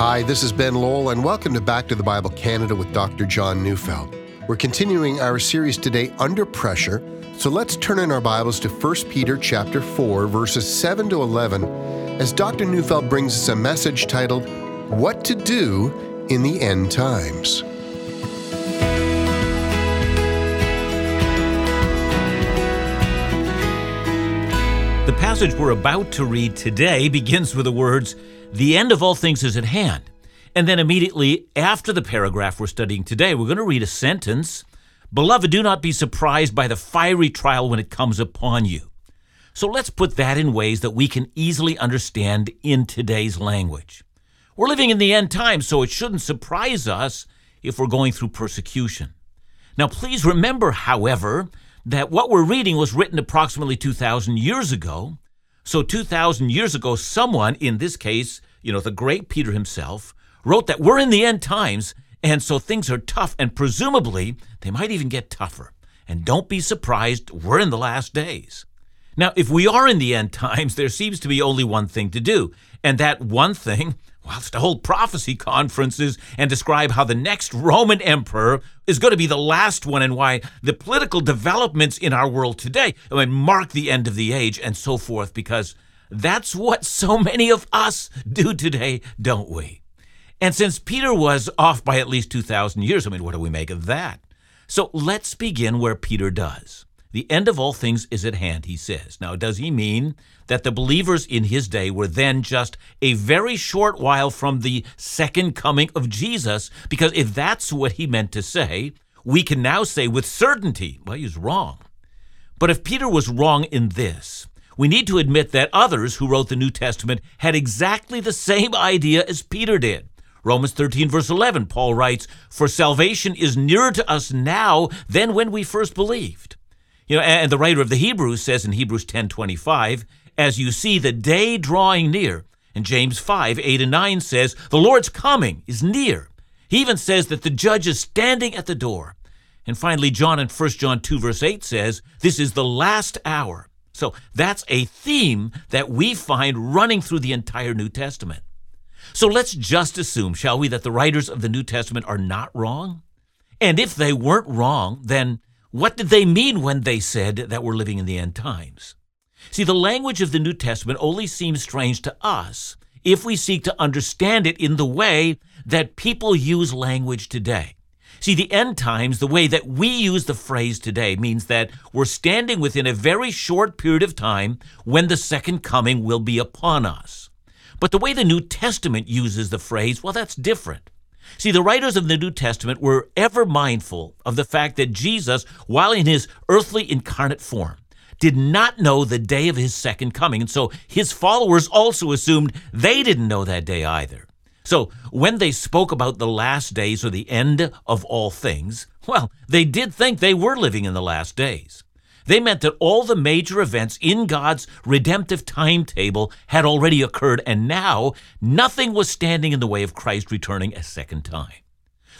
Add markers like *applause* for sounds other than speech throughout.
Hi, this is Ben Lowell, and welcome to Back to the Bible Canada with Dr. John Neufeld. We're continuing our series today, Under Pressure. So let's turn in our Bibles to 1 Peter chapter 4, verses 7 to 11, as Dr. Neufeld brings us a message titled, What to Do in the End Times. The passage we're about to read today begins with the words, The end of all things is at hand. And then immediately after the paragraph we're studying today, we're going to read a sentence Beloved, do not be surprised by the fiery trial when it comes upon you. So let's put that in ways that we can easily understand in today's language. We're living in the end times, so it shouldn't surprise us if we're going through persecution. Now, please remember, however, that what we're reading was written approximately 2,000 years ago. So, 2,000 years ago, someone, in this case, you know, the great Peter himself, wrote that we're in the end times, and so things are tough, and presumably they might even get tougher. And don't be surprised, we're in the last days. Now, if we are in the end times, there seems to be only one thing to do, and that one thing whilst to hold prophecy conferences and describe how the next Roman emperor is going to be the last one and why the political developments in our world today I mean, mark the end of the age and so forth, because that's what so many of us do today, don't we? And since Peter was off by at least 2,000 years, I mean, what do we make of that? So let's begin where Peter does. The end of all things is at hand, he says. Now, does he mean that the believers in his day were then just a very short while from the second coming of Jesus? Because if that's what he meant to say, we can now say with certainty, well, he's wrong. But if Peter was wrong in this, we need to admit that others who wrote the New Testament had exactly the same idea as Peter did. Romans 13, verse 11, Paul writes, For salvation is nearer to us now than when we first believed. You know, and the writer of the Hebrews says in Hebrews 10:25, as you see the day drawing near, and James 5, 8 and 9 says, the Lord's coming is near. He even says that the judge is standing at the door. And finally, John in 1 John 2, verse 8 says, This is the last hour. So that's a theme that we find running through the entire New Testament. So let's just assume, shall we, that the writers of the New Testament are not wrong? And if they weren't wrong, then what did they mean when they said that we're living in the end times? See, the language of the New Testament only seems strange to us if we seek to understand it in the way that people use language today. See, the end times, the way that we use the phrase today, means that we're standing within a very short period of time when the second coming will be upon us. But the way the New Testament uses the phrase, well, that's different. See, the writers of the New Testament were ever mindful of the fact that Jesus, while in his earthly incarnate form, did not know the day of his second coming. And so his followers also assumed they didn't know that day either. So when they spoke about the last days or the end of all things, well, they did think they were living in the last days. They meant that all the major events in God's redemptive timetable had already occurred, and now nothing was standing in the way of Christ returning a second time.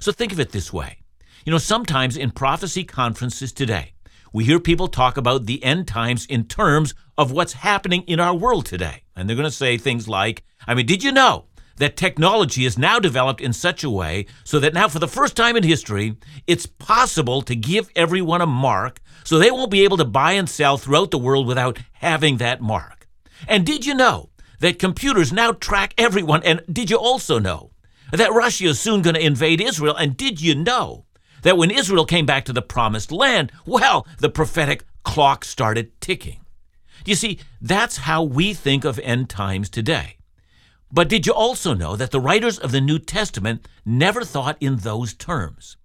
So think of it this way. You know, sometimes in prophecy conferences today, we hear people talk about the end times in terms of what's happening in our world today. And they're going to say things like, I mean, did you know that technology is now developed in such a way so that now, for the first time in history, it's possible to give everyone a mark so they won't be able to buy and sell throughout the world without having that mark. And did you know that computers now track everyone? And did you also know that Russia is soon going to invade Israel? And did you know that when Israel came back to the promised land, well, the prophetic clock started ticking? You see, that's how we think of end times today. But did you also know that the writers of the New Testament never thought in those terms?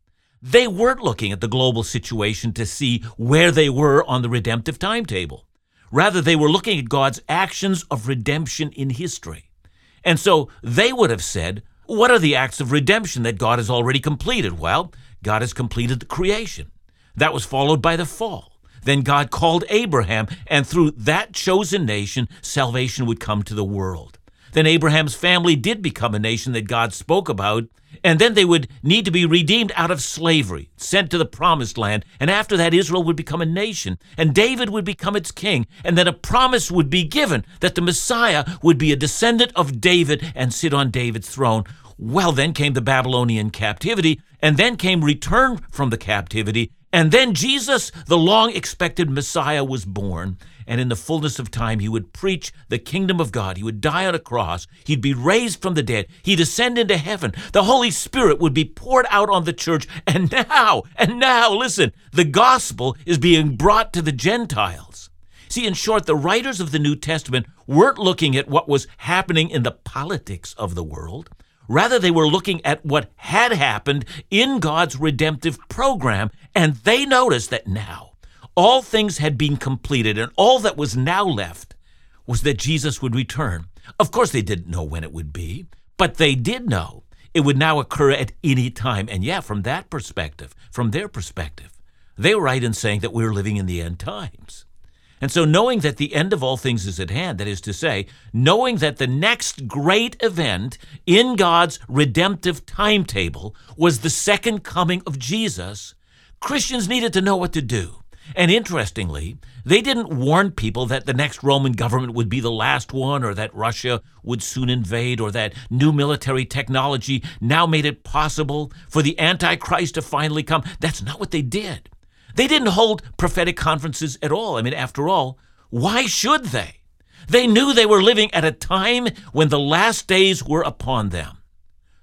They weren't looking at the global situation to see where they were on the redemptive timetable. Rather, they were looking at God's actions of redemption in history. And so they would have said, What are the acts of redemption that God has already completed? Well, God has completed the creation. That was followed by the fall. Then God called Abraham, and through that chosen nation, salvation would come to the world. Then Abraham's family did become a nation that God spoke about, and then they would need to be redeemed out of slavery, sent to the promised land, and after that Israel would become a nation, and David would become its king, and then a promise would be given that the Messiah would be a descendant of David and sit on David's throne. Well, then came the Babylonian captivity, and then came return from the captivity, and then Jesus, the long expected Messiah, was born. And in the fullness of time, he would preach the kingdom of God. He would die on a cross. He'd be raised from the dead. He'd ascend into heaven. The Holy Spirit would be poured out on the church. And now, and now, listen, the gospel is being brought to the Gentiles. See, in short, the writers of the New Testament weren't looking at what was happening in the politics of the world. Rather, they were looking at what had happened in God's redemptive program, and they noticed that now all things had been completed, and all that was now left was that Jesus would return. Of course, they didn't know when it would be, but they did know it would now occur at any time. And yeah, from that perspective, from their perspective, they were right in saying that we were living in the end times. And so, knowing that the end of all things is at hand, that is to say, knowing that the next great event in God's redemptive timetable was the second coming of Jesus, Christians needed to know what to do. And interestingly, they didn't warn people that the next Roman government would be the last one, or that Russia would soon invade, or that new military technology now made it possible for the Antichrist to finally come. That's not what they did. They didn't hold prophetic conferences at all. I mean, after all, why should they? They knew they were living at a time when the last days were upon them.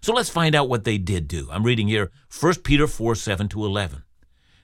So let's find out what they did do. I'm reading here 1 Peter 4 7 to 11.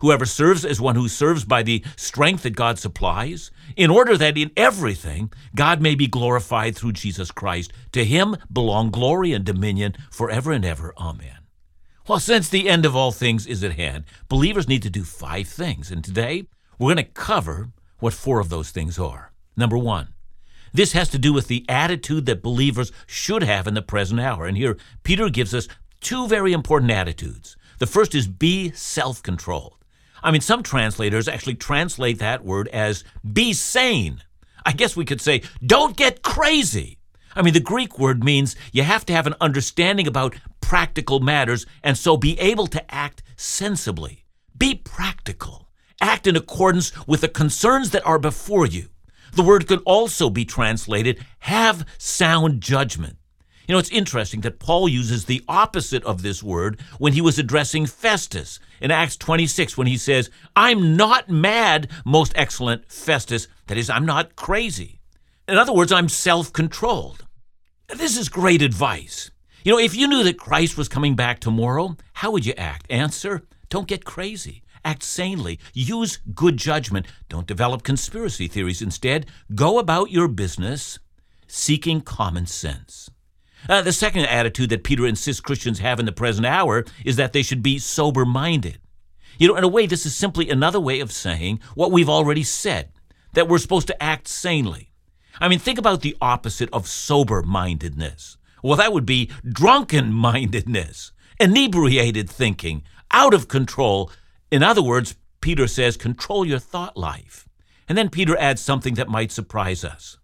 Whoever serves is one who serves by the strength that God supplies, in order that in everything God may be glorified through Jesus Christ. To him belong glory and dominion forever and ever. Amen. Well, since the end of all things is at hand, believers need to do five things. And today, we're going to cover what four of those things are. Number one, this has to do with the attitude that believers should have in the present hour. And here, Peter gives us two very important attitudes. The first is be self controlled. I mean, some translators actually translate that word as be sane. I guess we could say, don't get crazy. I mean, the Greek word means you have to have an understanding about practical matters and so be able to act sensibly. Be practical. Act in accordance with the concerns that are before you. The word could also be translated have sound judgment. You know, it's interesting that Paul uses the opposite of this word when he was addressing Festus in Acts 26 when he says, I'm not mad, most excellent Festus. That is, I'm not crazy. In other words, I'm self controlled. This is great advice. You know, if you knew that Christ was coming back tomorrow, how would you act? Answer Don't get crazy. Act sanely. Use good judgment. Don't develop conspiracy theories. Instead, go about your business seeking common sense. Uh, the second attitude that Peter insists Christians have in the present hour is that they should be sober minded. You know, in a way, this is simply another way of saying what we've already said that we're supposed to act sanely. I mean, think about the opposite of sober mindedness. Well, that would be drunken mindedness, inebriated thinking, out of control, in other words, Peter says, control your thought life. And then Peter adds something that might surprise us.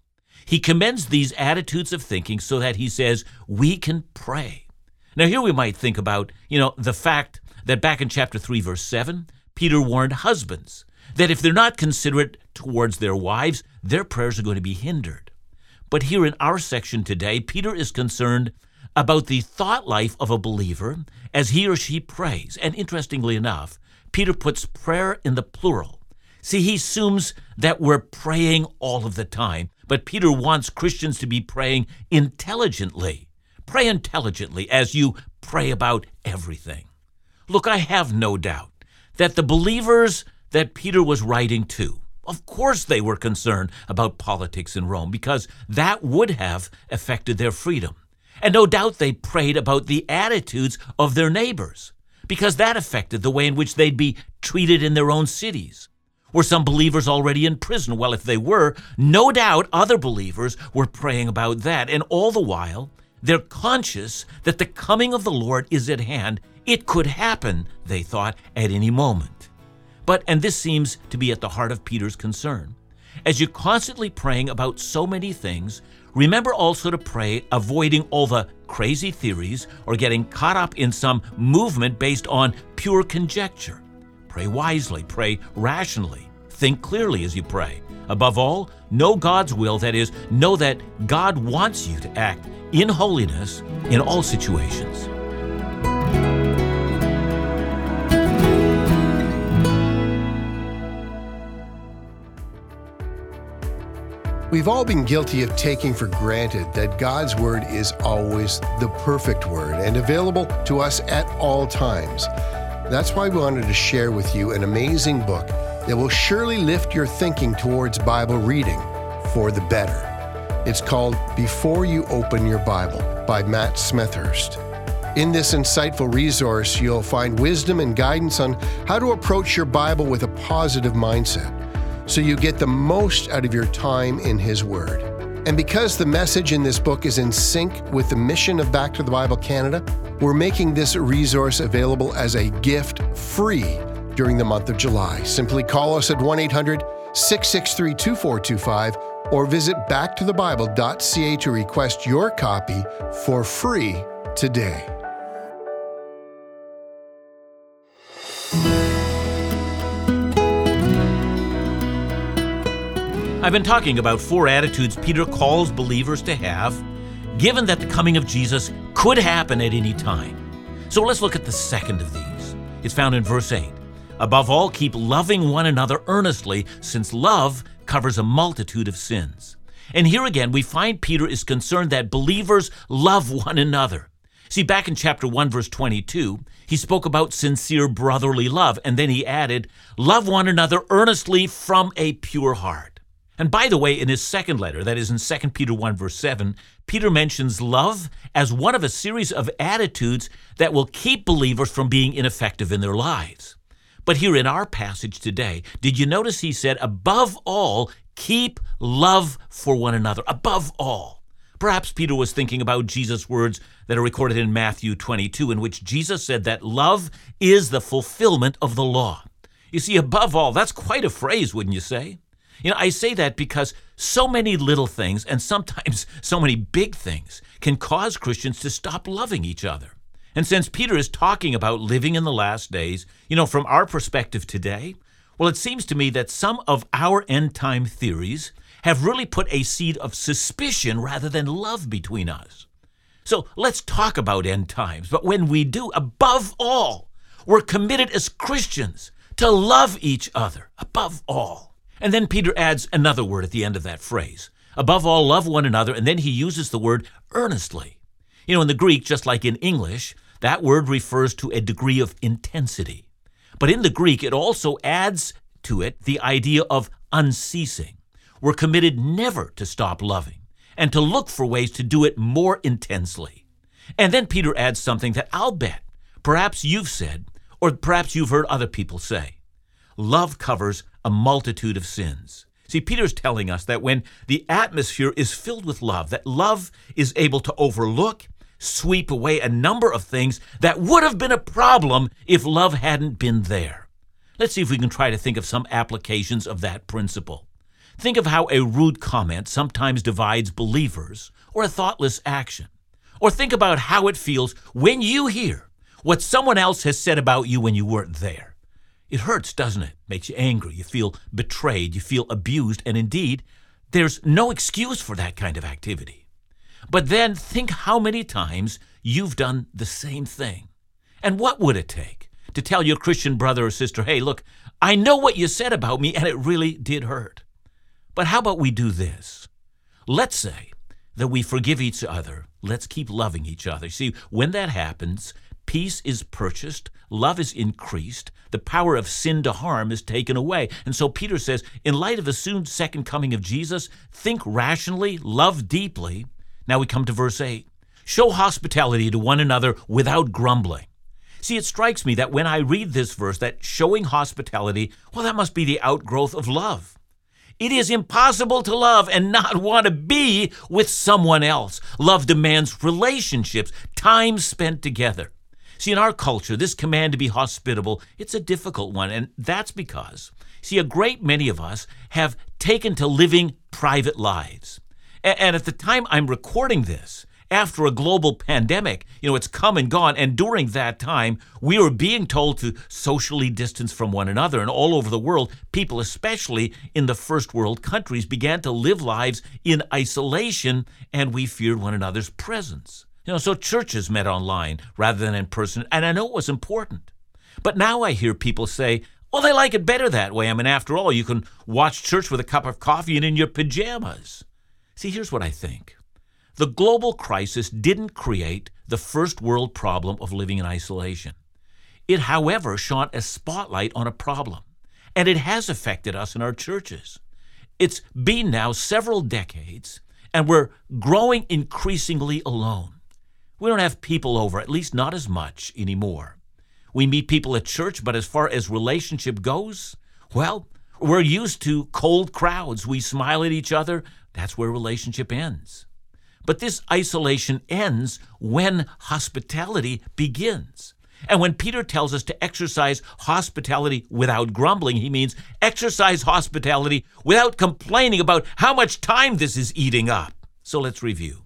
He commends these attitudes of thinking so that he says, we can pray. Now, here we might think about, you know, the fact that back in chapter 3, verse 7, Peter warned husbands that if they're not considerate towards their wives, their prayers are going to be hindered. But here in our section today, Peter is concerned about the thought life of a believer as he or she prays. And interestingly enough, Peter puts prayer in the plural. See, he assumes that we're praying all of the time, but Peter wants Christians to be praying intelligently. Pray intelligently as you pray about everything. Look, I have no doubt that the believers that Peter was writing to, of course they were concerned about politics in Rome because that would have affected their freedom. And no doubt they prayed about the attitudes of their neighbors because that affected the way in which they'd be treated in their own cities. Were some believers already in prison? Well, if they were, no doubt other believers were praying about that. And all the while, they're conscious that the coming of the Lord is at hand. It could happen, they thought, at any moment. But, and this seems to be at the heart of Peter's concern, as you're constantly praying about so many things, remember also to pray avoiding all the crazy theories or getting caught up in some movement based on pure conjecture. Pray wisely, pray rationally, think clearly as you pray. Above all, know God's will, that is, know that God wants you to act in holiness in all situations. We've all been guilty of taking for granted that God's Word is always the perfect Word and available to us at all times. That's why we wanted to share with you an amazing book that will surely lift your thinking towards Bible reading for the better. It's called Before You Open Your Bible by Matt Smethurst. In this insightful resource, you'll find wisdom and guidance on how to approach your Bible with a positive mindset so you get the most out of your time in His Word. And because the message in this book is in sync with the mission of Back to the Bible Canada, we're making this resource available as a gift free during the month of July. Simply call us at 1 800 663 2425 or visit backtothebible.ca to request your copy for free today. I've been talking about four attitudes Peter calls believers to have, given that the coming of Jesus could happen at any time. So let's look at the second of these. It's found in verse 8. Above all, keep loving one another earnestly, since love covers a multitude of sins. And here again, we find Peter is concerned that believers love one another. See, back in chapter 1, verse 22, he spoke about sincere brotherly love, and then he added, Love one another earnestly from a pure heart. And by the way, in his second letter, that is in 2 Peter 1, verse 7, Peter mentions love as one of a series of attitudes that will keep believers from being ineffective in their lives. But here in our passage today, did you notice he said, above all, keep love for one another, above all. Perhaps Peter was thinking about Jesus' words that are recorded in Matthew 22, in which Jesus said that love is the fulfillment of the law. You see, above all, that's quite a phrase, wouldn't you say? You know, I say that because so many little things and sometimes *laughs* so many big things can cause Christians to stop loving each other. And since Peter is talking about living in the last days, you know, from our perspective today, well, it seems to me that some of our end time theories have really put a seed of suspicion rather than love between us. So let's talk about end times. But when we do, above all, we're committed as Christians to love each other above all. And then Peter adds another word at the end of that phrase. Above all, love one another, and then he uses the word earnestly. You know, in the Greek, just like in English, that word refers to a degree of intensity. But in the Greek, it also adds to it the idea of unceasing. We're committed never to stop loving and to look for ways to do it more intensely. And then Peter adds something that I'll bet perhaps you've said, or perhaps you've heard other people say. Love covers a multitude of sins. See, Peter's telling us that when the atmosphere is filled with love, that love is able to overlook, sweep away a number of things that would have been a problem if love hadn't been there. Let's see if we can try to think of some applications of that principle. Think of how a rude comment sometimes divides believers or a thoughtless action. Or think about how it feels when you hear what someone else has said about you when you weren't there. It hurts, doesn't it? Makes you angry. You feel betrayed. You feel abused. And indeed, there's no excuse for that kind of activity. But then think how many times you've done the same thing. And what would it take to tell your Christian brother or sister, hey, look, I know what you said about me, and it really did hurt. But how about we do this? Let's say that we forgive each other. Let's keep loving each other. See, when that happens, Peace is purchased, love is increased, the power of sin to harm is taken away. And so Peter says, in light of the soon second coming of Jesus, think rationally, love deeply. Now we come to verse 8. Show hospitality to one another without grumbling. See, it strikes me that when I read this verse, that showing hospitality, well, that must be the outgrowth of love. It is impossible to love and not want to be with someone else. Love demands relationships, time spent together. See, in our culture, this command to be hospitable, it's a difficult one, and that's because, see, a great many of us have taken to living private lives. And at the time I'm recording this, after a global pandemic, you know, it's come and gone. And during that time, we were being told to socially distance from one another. And all over the world, people, especially in the first world countries, began to live lives in isolation, and we feared one another's presence. You know, so churches met online rather than in person, and I know it was important. But now I hear people say, well, they like it better that way. I mean, after all, you can watch church with a cup of coffee and in your pajamas. See, here's what I think the global crisis didn't create the first world problem of living in isolation. It, however, shone a spotlight on a problem, and it has affected us in our churches. It's been now several decades, and we're growing increasingly alone. We don't have people over, at least not as much anymore. We meet people at church, but as far as relationship goes, well, we're used to cold crowds. We smile at each other. That's where relationship ends. But this isolation ends when hospitality begins. And when Peter tells us to exercise hospitality without grumbling, he means exercise hospitality without complaining about how much time this is eating up. So let's review.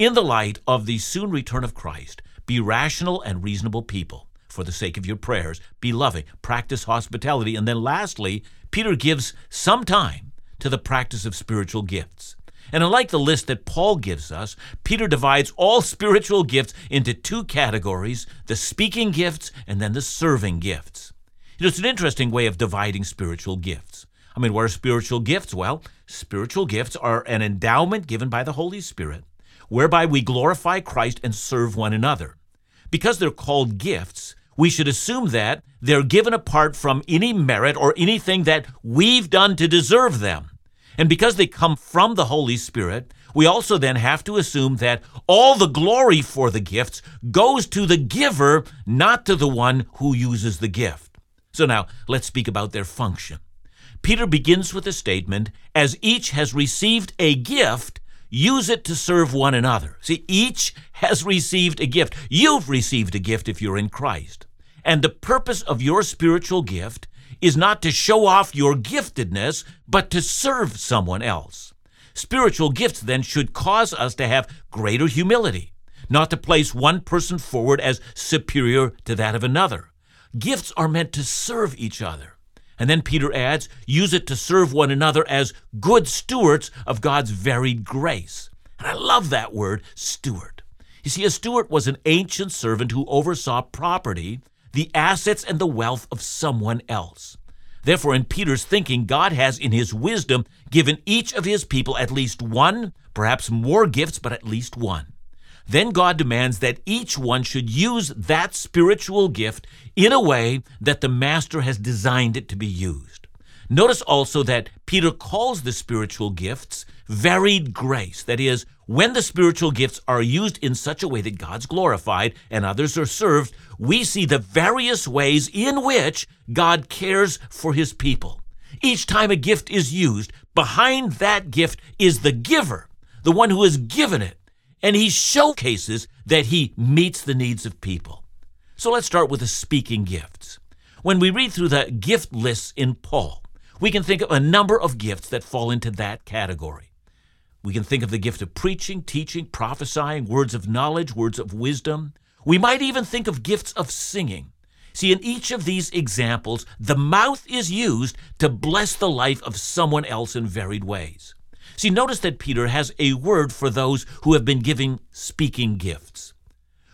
In the light of the soon return of Christ, be rational and reasonable people for the sake of your prayers. Be loving, practice hospitality. And then lastly, Peter gives some time to the practice of spiritual gifts. And unlike the list that Paul gives us, Peter divides all spiritual gifts into two categories the speaking gifts and then the serving gifts. You know, it's an interesting way of dividing spiritual gifts. I mean, what are spiritual gifts? Well, spiritual gifts are an endowment given by the Holy Spirit whereby we glorify Christ and serve one another. Because they're called gifts, we should assume that they're given apart from any merit or anything that we've done to deserve them. And because they come from the Holy Spirit, we also then have to assume that all the glory for the gifts goes to the giver, not to the one who uses the gift. So now let's speak about their function. Peter begins with a statement as each has received a gift, use it to serve one another. See, each has received a gift. You've received a gift if you're in Christ. And the purpose of your spiritual gift is not to show off your giftedness, but to serve someone else. Spiritual gifts then should cause us to have greater humility, not to place one person forward as superior to that of another. Gifts are meant to serve each other. And then Peter adds, use it to serve one another as good stewards of God's varied grace. And I love that word, steward. You see, a steward was an ancient servant who oversaw property the assets and the wealth of someone else. Therefore, in Peter's thinking, God has, in his wisdom, given each of his people at least one, perhaps more gifts, but at least one. Then God demands that each one should use that spiritual gift in a way that the Master has designed it to be used. Notice also that Peter calls the spiritual gifts varied grace. That is, when the spiritual gifts are used in such a way that God's glorified and others are served, we see the various ways in which God cares for his people. Each time a gift is used, behind that gift is the giver, the one who has given it, and he showcases that he meets the needs of people. So let's start with the speaking gifts. When we read through the gift lists in Paul, we can think of a number of gifts that fall into that category. We can think of the gift of preaching, teaching, prophesying, words of knowledge, words of wisdom. We might even think of gifts of singing. See, in each of these examples, the mouth is used to bless the life of someone else in varied ways. See, notice that Peter has a word for those who have been given speaking gifts.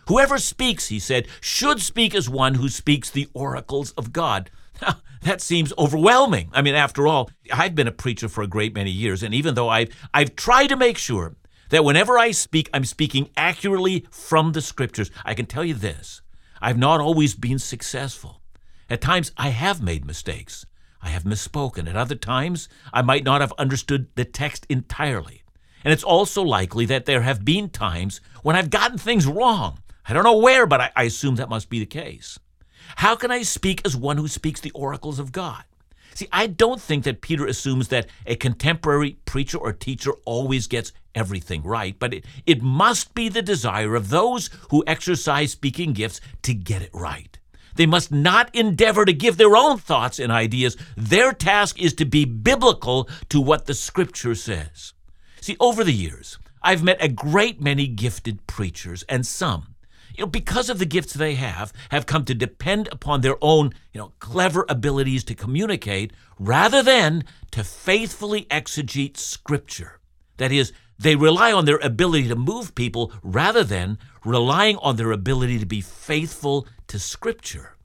Whoever speaks, he said, should speak as one who speaks the oracles of God. *laughs* that seems overwhelming. I mean, after all, I've been a preacher for a great many years, and even though I've, I've tried to make sure that whenever I speak, I'm speaking accurately from the scriptures, I can tell you this I've not always been successful. At times, I have made mistakes. I have misspoken. At other times, I might not have understood the text entirely. And it's also likely that there have been times when I've gotten things wrong. I don't know where, but I, I assume that must be the case. How can I speak as one who speaks the oracles of God? See, I don't think that Peter assumes that a contemporary preacher or teacher always gets everything right, but it, it must be the desire of those who exercise speaking gifts to get it right. They must not endeavor to give their own thoughts and ideas. Their task is to be biblical to what the Scripture says. See, over the years, I've met a great many gifted preachers, and some you know, because of the gifts they have, have come to depend upon their own, you know, clever abilities to communicate rather than to faithfully exegete Scripture. That is, they rely on their ability to move people rather than relying on their ability to be faithful to Scripture.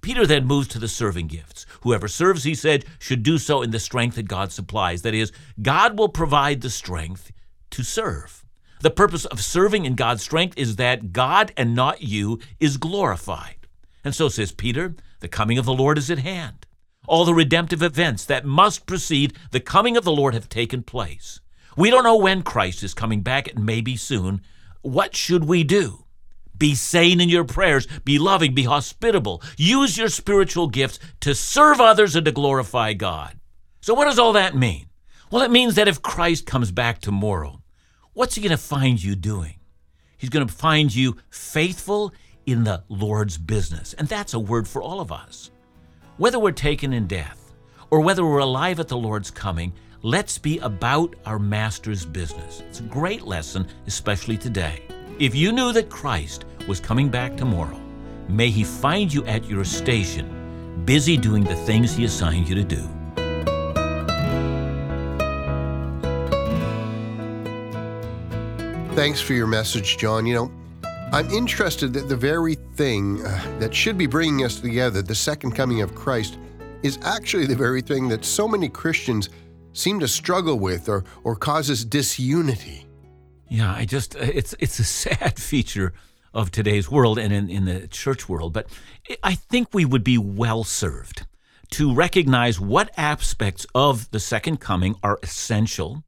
Peter then moves to the serving gifts. Whoever serves, he said, should do so in the strength that God supplies. That is, God will provide the strength to serve. The purpose of serving in God's strength is that God and not you is glorified. And so says Peter, the coming of the Lord is at hand. All the redemptive events that must precede the coming of the Lord have taken place. We don't know when Christ is coming back. It may be soon. What should we do? Be sane in your prayers. Be loving. Be hospitable. Use your spiritual gifts to serve others and to glorify God. So, what does all that mean? Well, it means that if Christ comes back tomorrow, what's he going to find you doing? He's going to find you faithful in the Lord's business. And that's a word for all of us. Whether we're taken in death or whether we're alive at the Lord's coming, let's be about our Master's business. It's a great lesson, especially today. If you knew that Christ was coming back tomorrow, may he find you at your station, busy doing the things he assigned you to do. Thanks for your message, John. You know, I'm interested that the very thing uh, that should be bringing us together, the second coming of Christ, is actually the very thing that so many Christians seem to struggle with or, or causes disunity. Yeah, I just, uh, it's, it's a sad *laughs* feature of today's world and in, in the church world, but I think we would be well served to recognize what aspects of the second coming are essential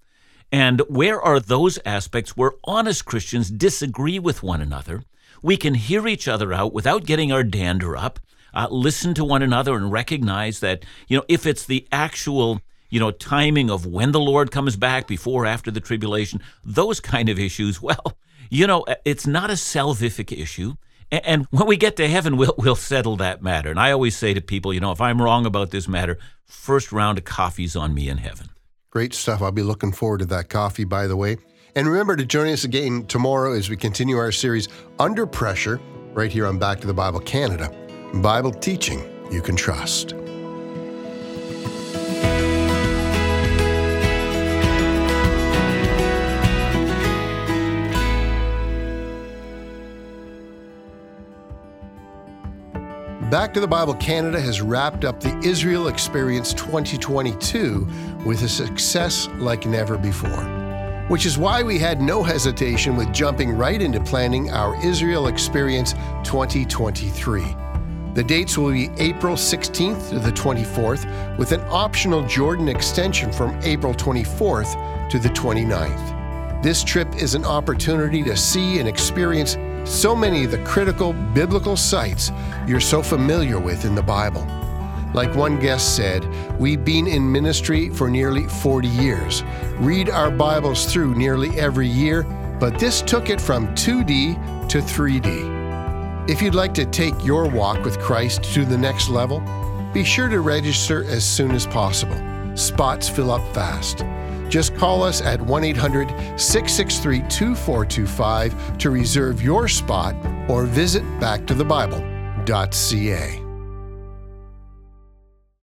and where are those aspects where honest Christians disagree with one another? We can hear each other out without getting our dander up, uh, listen to one another, and recognize that, you know, if it's the actual, you know, timing of when the Lord comes back, before, after the tribulation, those kind of issues, *laughs* well, you know, it's not a salvific issue. And when we get to heaven, we'll, we'll settle that matter. And I always say to people, you know, if I'm wrong about this matter, first round of coffee's on me in heaven. Great stuff. I'll be looking forward to that coffee, by the way. And remember to join us again tomorrow as we continue our series Under Pressure, right here on Back to the Bible Canada. Bible teaching you can trust. Back to the Bible Canada has wrapped up the Israel Experience 2022 with a success like never before, which is why we had no hesitation with jumping right into planning our Israel Experience 2023. The dates will be April 16th to the 24th, with an optional Jordan extension from April 24th to the 29th. This trip is an opportunity to see and experience so many of the critical biblical sites you're so familiar with in the Bible. Like one guest said, we've been in ministry for nearly 40 years, read our Bibles through nearly every year, but this took it from 2D to 3D. If you'd like to take your walk with Christ to the next level, be sure to register as soon as possible. Spots fill up fast. Just call us at 1 800 663 2425 to reserve your spot or visit backtothebible.ca.